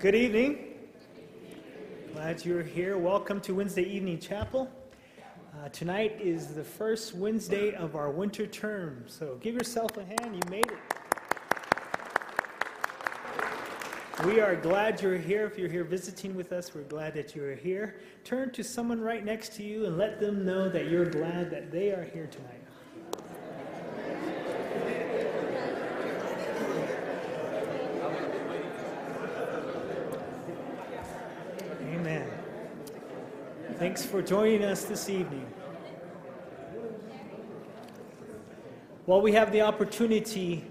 Good evening. Glad you're here. Welcome to Wednesday Evening Chapel. Uh, tonight is the first Wednesday of our winter term, so give yourself a hand. You made it. We are glad you're here. If you're here visiting with us, we're glad that you're here. Turn to someone right next to you and let them know that you're glad that they are here tonight. Amen. Thanks for joining us this evening. While we have the opportunity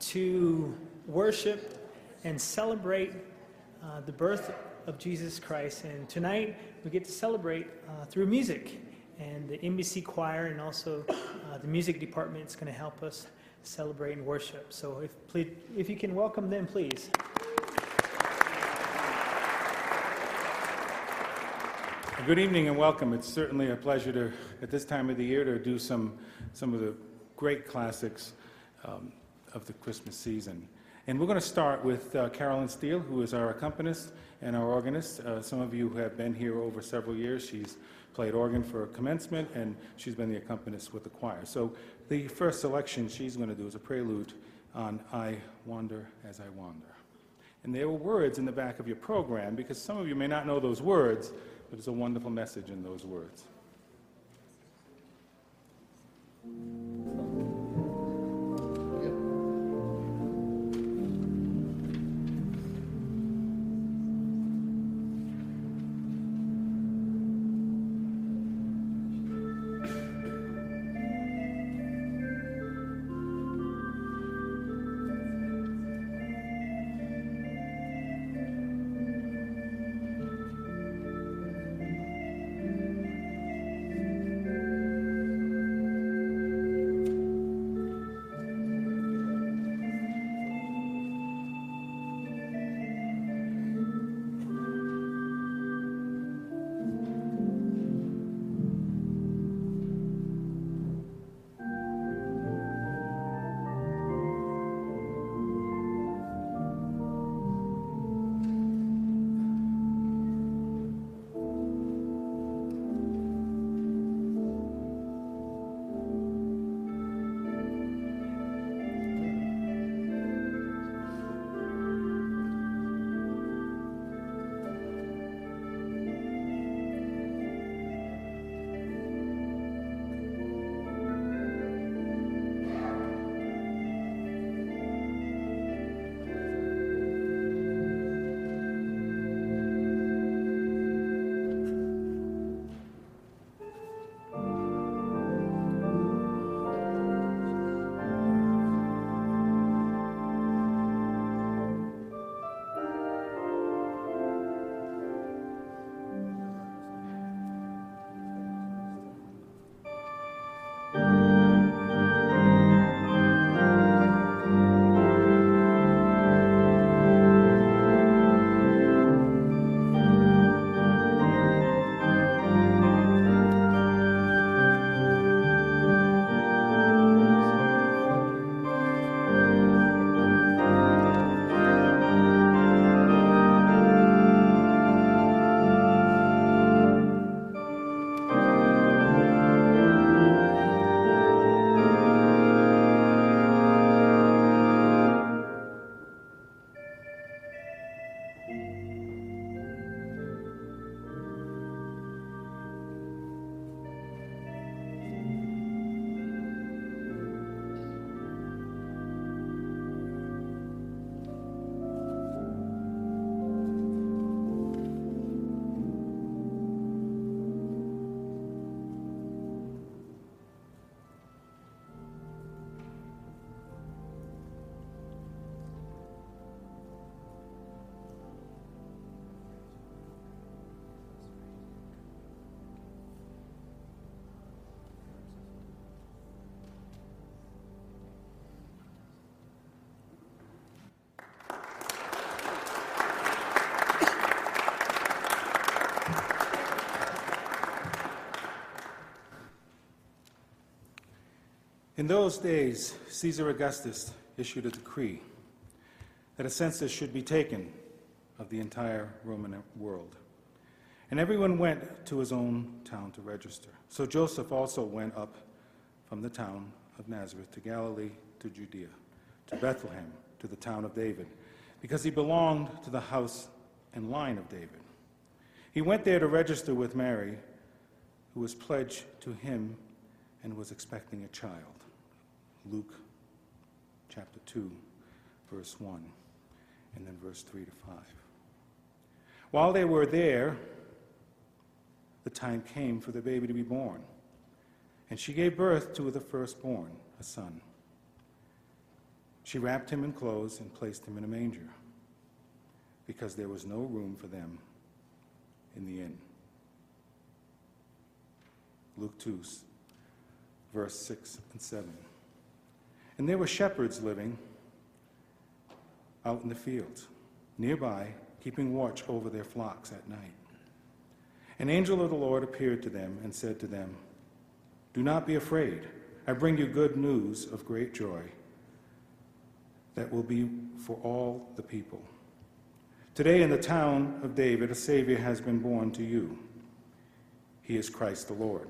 to worship and celebrate uh, the birth of Jesus Christ. And tonight we get to celebrate uh, through music. And the NBC choir and also uh, the music department is going to help us celebrate and worship. So if, please, if you can welcome them, please. Good evening and welcome. It's certainly a pleasure to, at this time of the year, to do some, some of the great classics um, of the Christmas season. And we're going to start with uh, Carolyn Steele, who is our accompanist and our organist. Uh, some of you have been here over several years. She's played organ for commencement, and she's been the accompanist with the choir. So the first selection she's going to do is a prelude on I Wonder as I Wander. And there were words in the back of your program, because some of you may not know those words, but it's a wonderful message in those words. In those days, Caesar Augustus issued a decree that a census should be taken of the entire Roman world. And everyone went to his own town to register. So Joseph also went up from the town of Nazareth to Galilee to Judea, to Bethlehem, to the town of David, because he belonged to the house and line of David. He went there to register with Mary, who was pledged to him and was expecting a child. Luke chapter 2, verse 1, and then verse 3 to 5. While they were there, the time came for the baby to be born. And she gave birth to the firstborn, a son. She wrapped him in clothes and placed him in a manger because there was no room for them in the inn. Luke 2, verse 6 and 7. And there were shepherds living out in the fields, nearby, keeping watch over their flocks at night. An angel of the Lord appeared to them and said to them, Do not be afraid. I bring you good news of great joy that will be for all the people. Today in the town of David, a Savior has been born to you. He is Christ the Lord.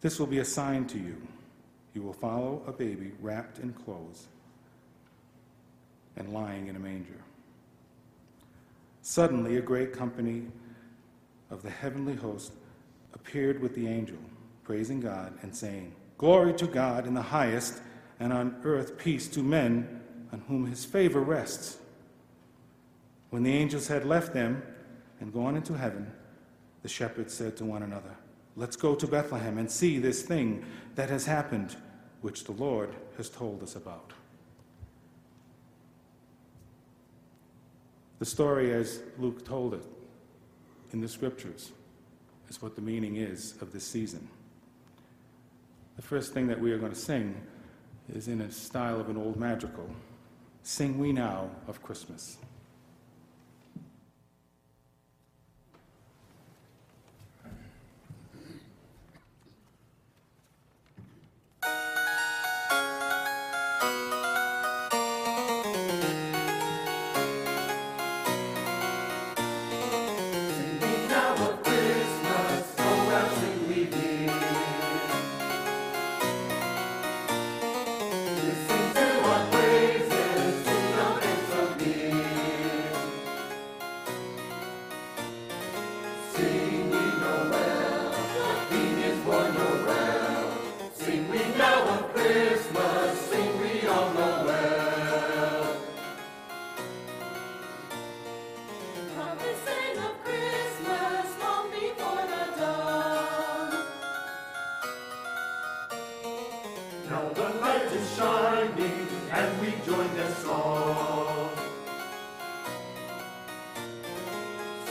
This will be a sign to you. You will follow a baby wrapped in clothes and lying in a manger. Suddenly, a great company of the heavenly host appeared with the angel, praising God and saying, Glory to God in the highest, and on earth peace to men on whom his favor rests. When the angels had left them and gone into heaven, the shepherds said to one another, Let's go to Bethlehem and see this thing that has happened, which the Lord has told us about. The story, as Luke told it, in the scriptures is what the meaning is of this season. The first thing that we are going to sing is in a style of an old madrigal Sing We Now of Christmas.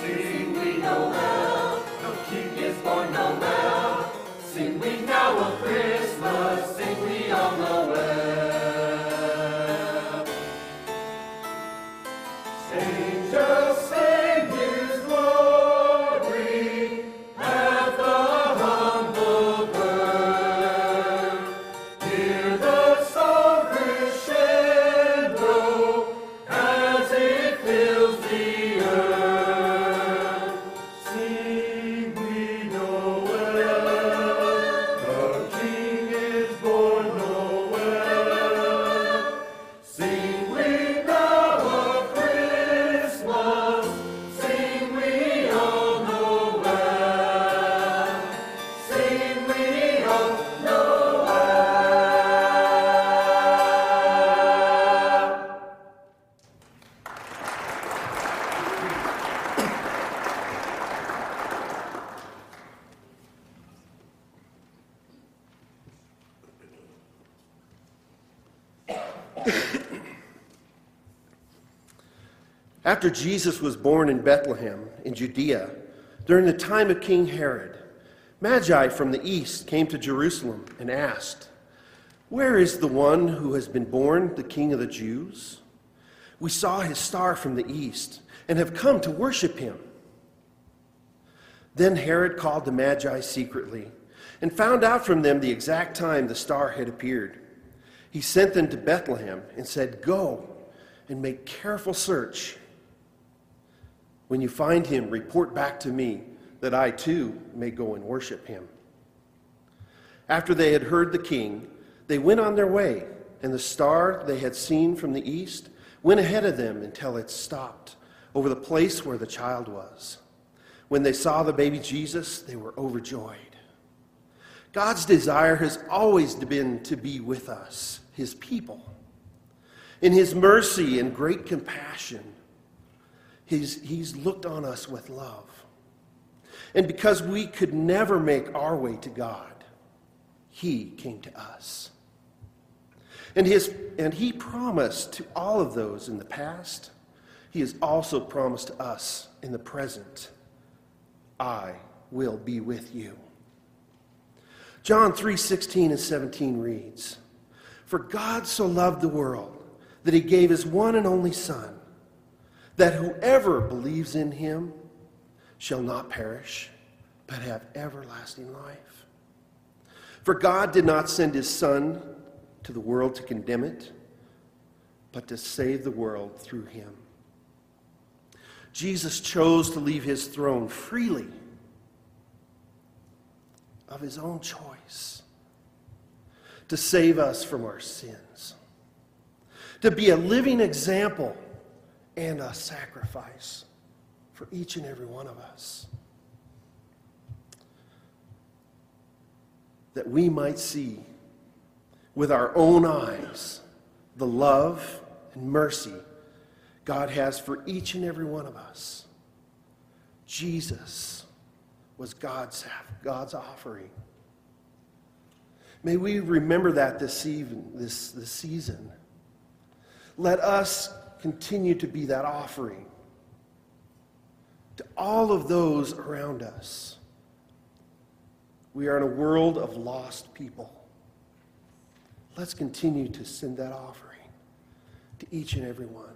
Sing we Noel, the King is born Noel. Sing we now of Christmas, sing we all Noel. After Jesus was born in Bethlehem in Judea, during the time of King Herod, Magi from the east came to Jerusalem and asked, Where is the one who has been born the King of the Jews? We saw his star from the east and have come to worship him. Then Herod called the Magi secretly and found out from them the exact time the star had appeared. He sent them to Bethlehem and said, Go and make careful search. When you find him, report back to me that I too may go and worship him. After they had heard the king, they went on their way, and the star they had seen from the east went ahead of them until it stopped over the place where the child was. When they saw the baby Jesus, they were overjoyed. God's desire has always been to be with us, his people. In his mercy and great compassion, he's, he's looked on us with love. And because we could never make our way to God, he came to us. And, his, and he promised to all of those in the past, he has also promised to us in the present, I will be with you. John 3 16 and 17 reads, For God so loved the world that he gave his one and only Son, that whoever believes in him shall not perish, but have everlasting life. For God did not send his Son to the world to condemn it, but to save the world through him. Jesus chose to leave his throne freely of his own choice to save us from our sins, to be a living example and a sacrifice for each and every one of us. That we might see with our own eyes the love and mercy God has for each and every one of us. Jesus was God's, God's offering. May we remember that this, even, this, this season. Let us continue to be that offering to all of those around us. We are in a world of lost people. Let's continue to send that offering to each and every one.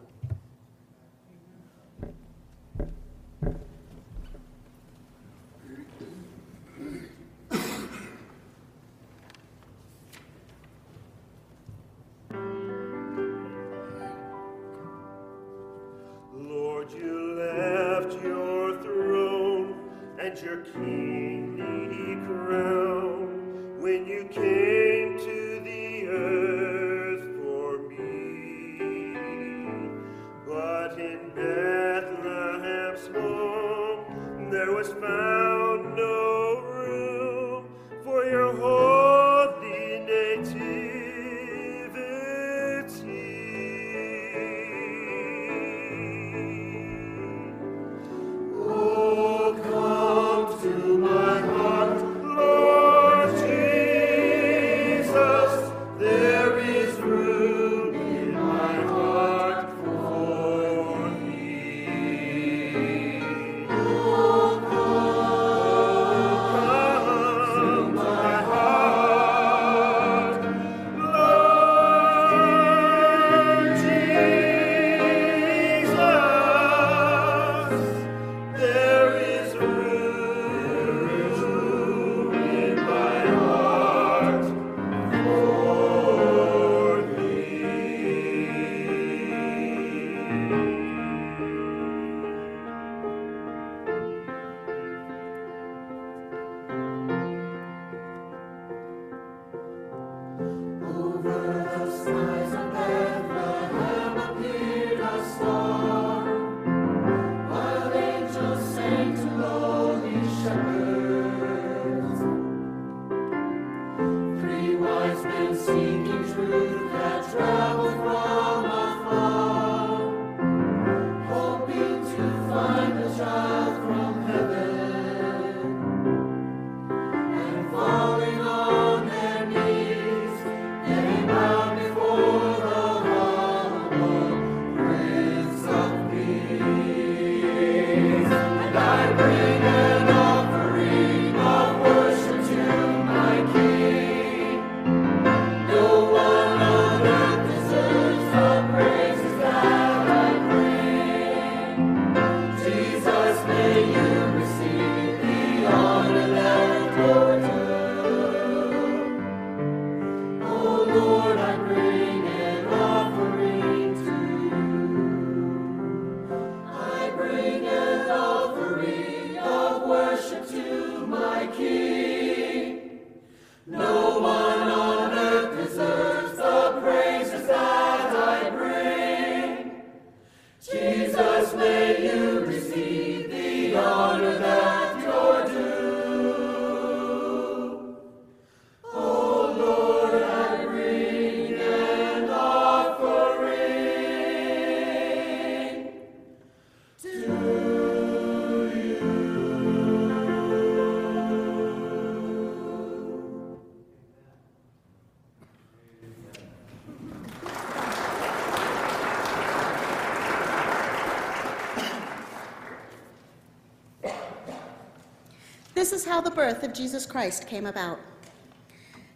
Is how the birth of Jesus Christ came about.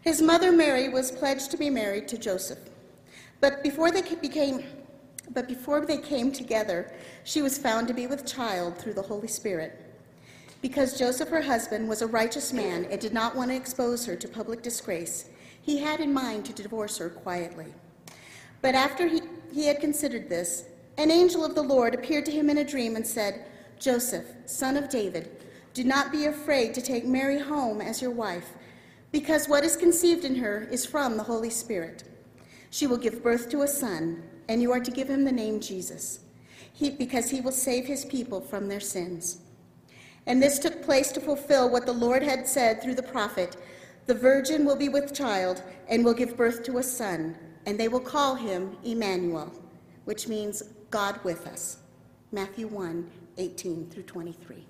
His mother Mary was pledged to be married to Joseph. But before they became but before they came together, she was found to be with child through the Holy Spirit. Because Joseph, her husband, was a righteous man and did not want to expose her to public disgrace, he had in mind to divorce her quietly. But after he, he had considered this, an angel of the Lord appeared to him in a dream and said, Joseph, son of David, do not be afraid to take Mary home as your wife, because what is conceived in her is from the Holy Spirit. She will give birth to a son, and you are to give him the name Jesus, he, because he will save his people from their sins. And this took place to fulfill what the Lord had said through the prophet The virgin will be with child and will give birth to a son, and they will call him Emmanuel, which means God with us. Matthew 1 18 through 23.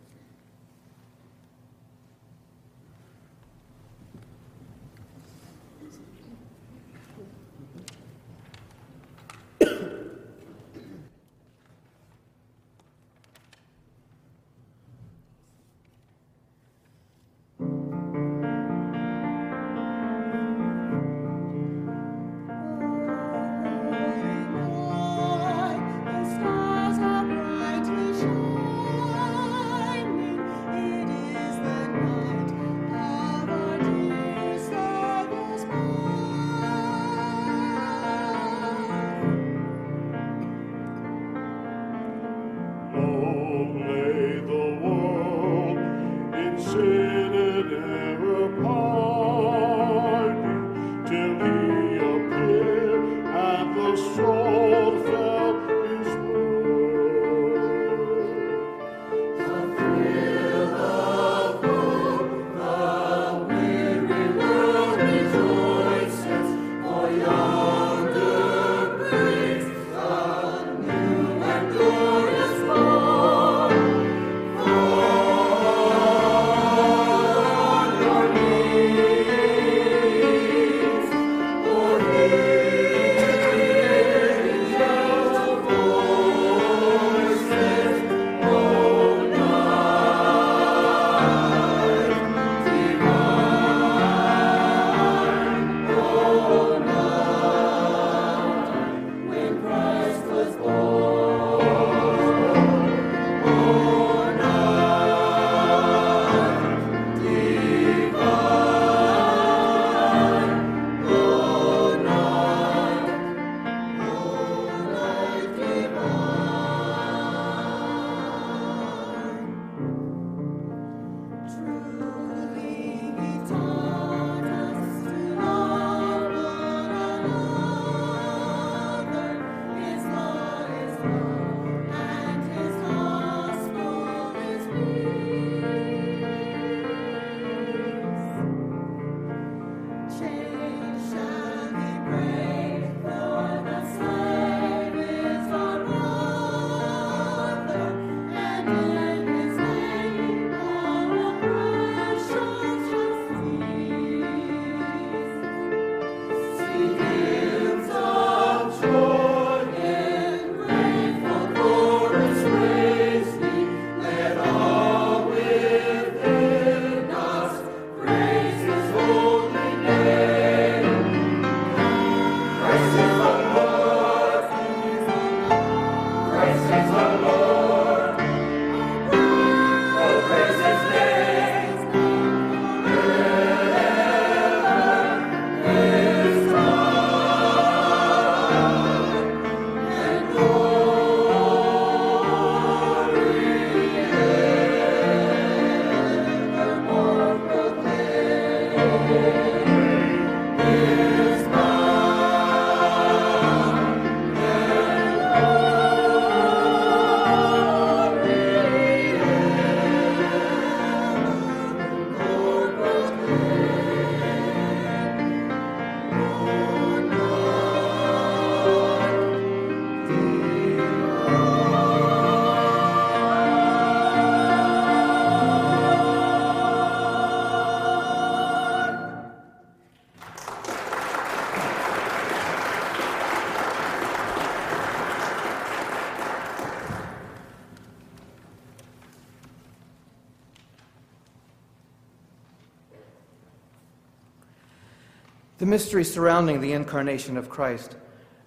The mystery surrounding the incarnation of Christ,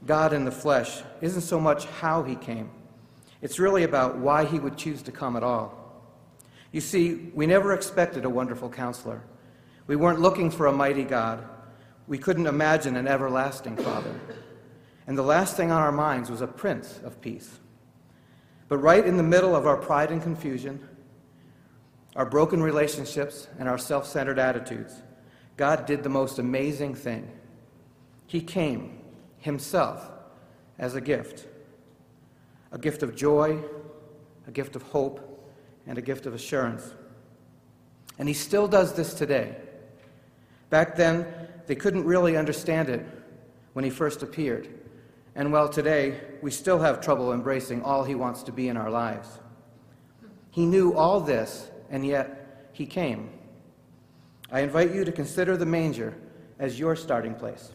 God in the flesh, isn't so much how he came. It's really about why he would choose to come at all. You see, we never expected a wonderful counselor. We weren't looking for a mighty God. We couldn't imagine an everlasting Father. And the last thing on our minds was a Prince of Peace. But right in the middle of our pride and confusion, our broken relationships, and our self centered attitudes, God did the most amazing thing. He came Himself as a gift a gift of joy, a gift of hope, and a gift of assurance. And He still does this today. Back then, they couldn't really understand it when He first appeared. And well, today, we still have trouble embracing all He wants to be in our lives. He knew all this, and yet He came. I invite you to consider the manger as your starting place.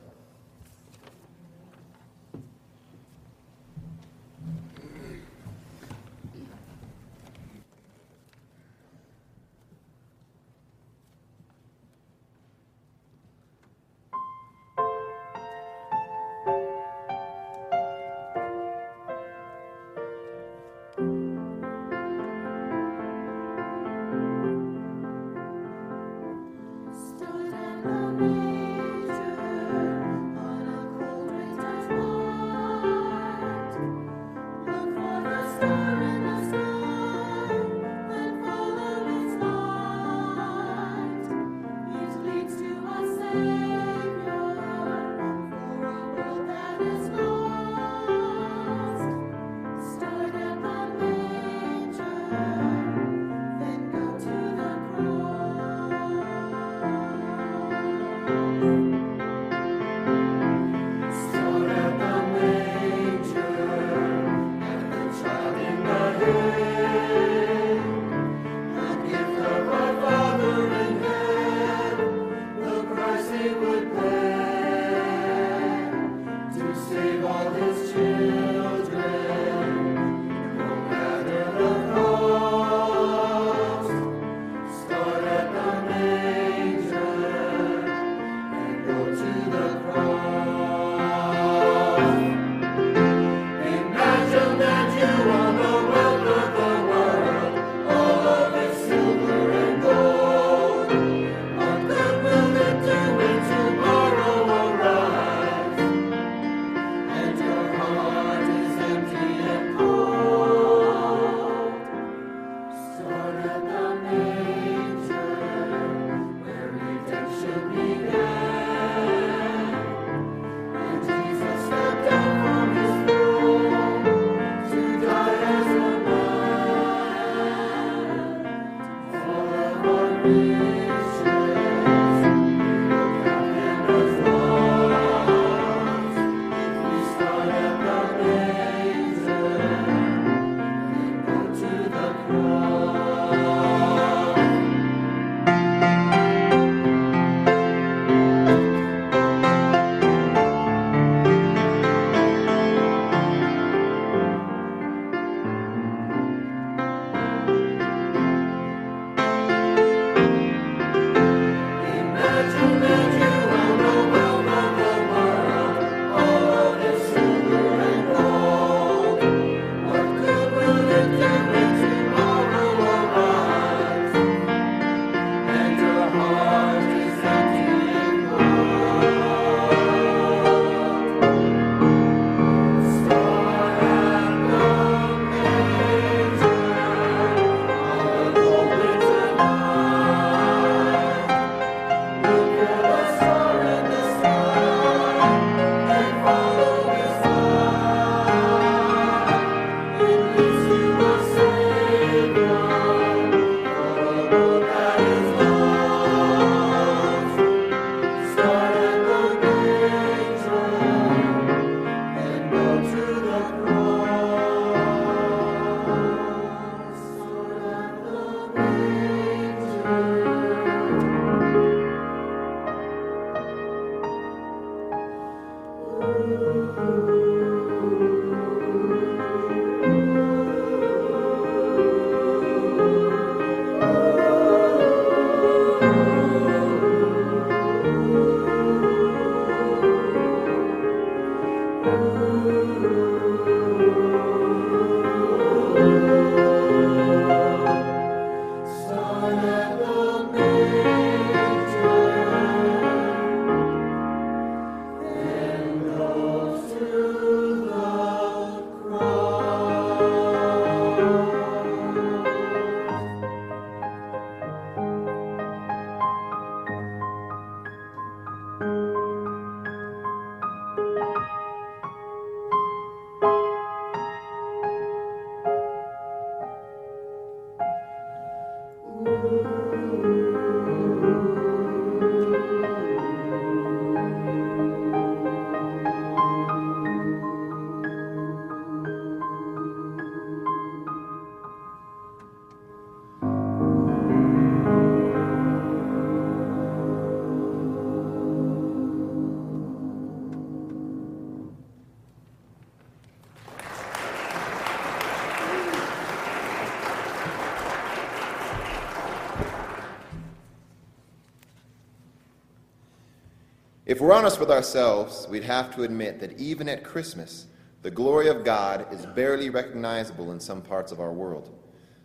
If we're honest with ourselves, we'd have to admit that even at Christmas, the glory of God is barely recognizable in some parts of our world.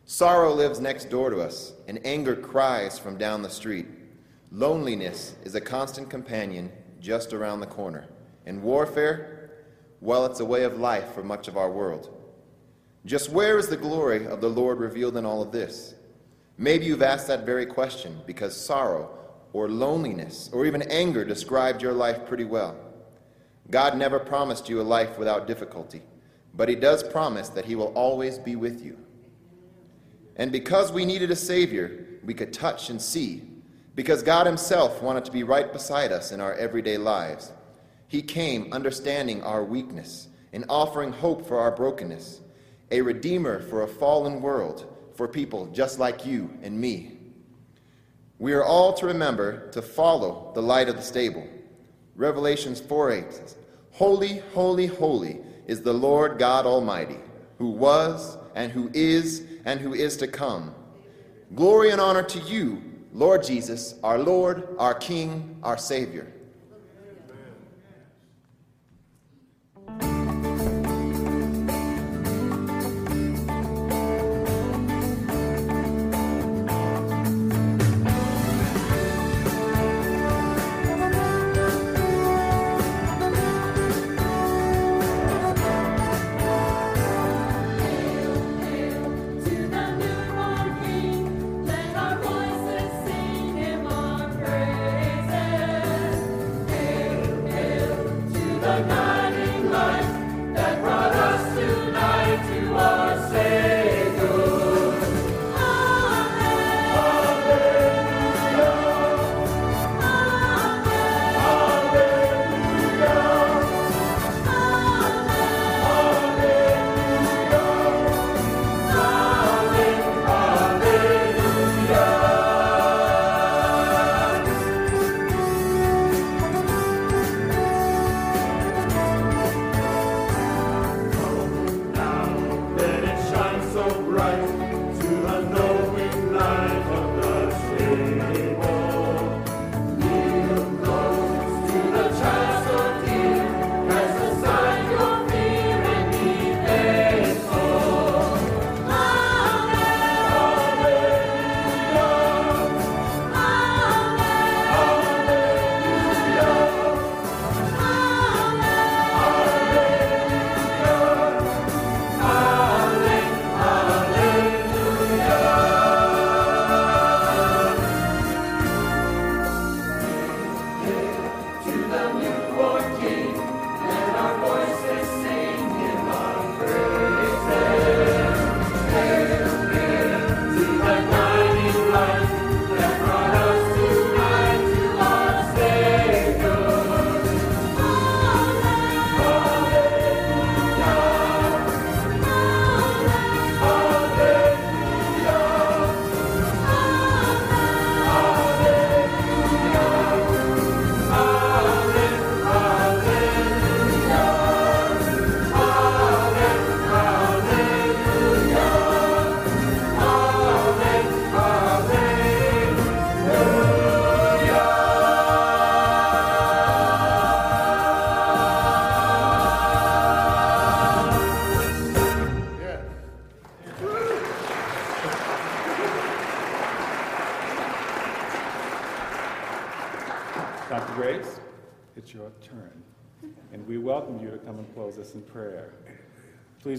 Sorrow lives next door to us, and anger cries from down the street. Loneliness is a constant companion just around the corner. And warfare, well, it's a way of life for much of our world. Just where is the glory of the Lord revealed in all of this? Maybe you've asked that very question because sorrow or loneliness or even anger described your life pretty well. God never promised you a life without difficulty, but He does promise that He will always be with you. And because we needed a Savior, we could touch and see, because God Himself wanted to be right beside us in our everyday lives. He came understanding our weakness and offering hope for our brokenness, a Redeemer for a fallen world, for people just like you and me. We are all to remember to follow the light of the stable. Revelations 4 8 says, Holy, holy, holy is the Lord God Almighty, who was, and who is, and who is to come. Glory and honor to you, Lord Jesus, our Lord, our King, our Savior.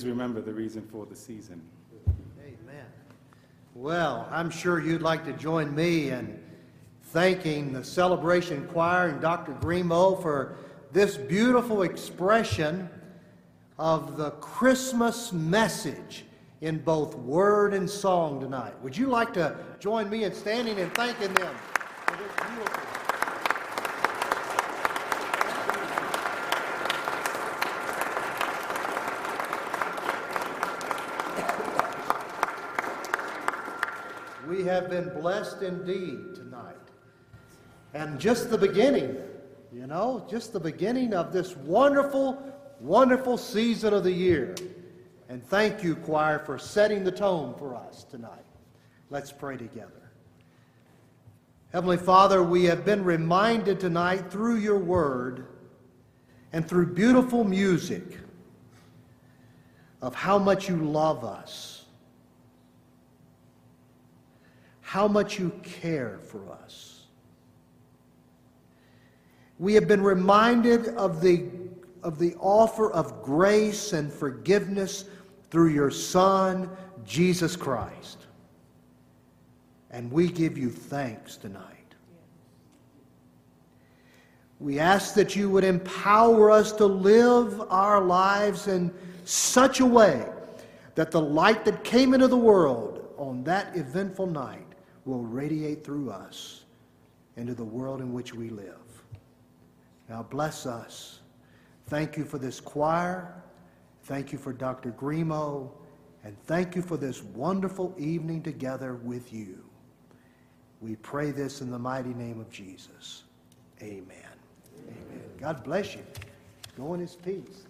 Please remember the reason for the season. Amen. Well, I'm sure you'd like to join me in thanking the Celebration Choir and Dr. Grimo for this beautiful expression of the Christmas message in both word and song tonight. Would you like to join me in standing and thanking them for this beautiful? We have been blessed indeed tonight. And just the beginning, you know, just the beginning of this wonderful, wonderful season of the year. And thank you, choir, for setting the tone for us tonight. Let's pray together. Heavenly Father, we have been reminded tonight through your word and through beautiful music of how much you love us, how much you care for us. We have been reminded of the, of the offer of grace and forgiveness through your Son, Jesus Christ. And we give you thanks tonight. We ask that you would empower us to live our lives in such a way that the light that came into the world on that eventful night will radiate through us into the world in which we live. Now bless us. Thank you for this choir. Thank you for Dr. Grimo. And thank you for this wonderful evening together with you. We pray this in the mighty name of Jesus. Amen. Amen. God bless you. Go in his peace.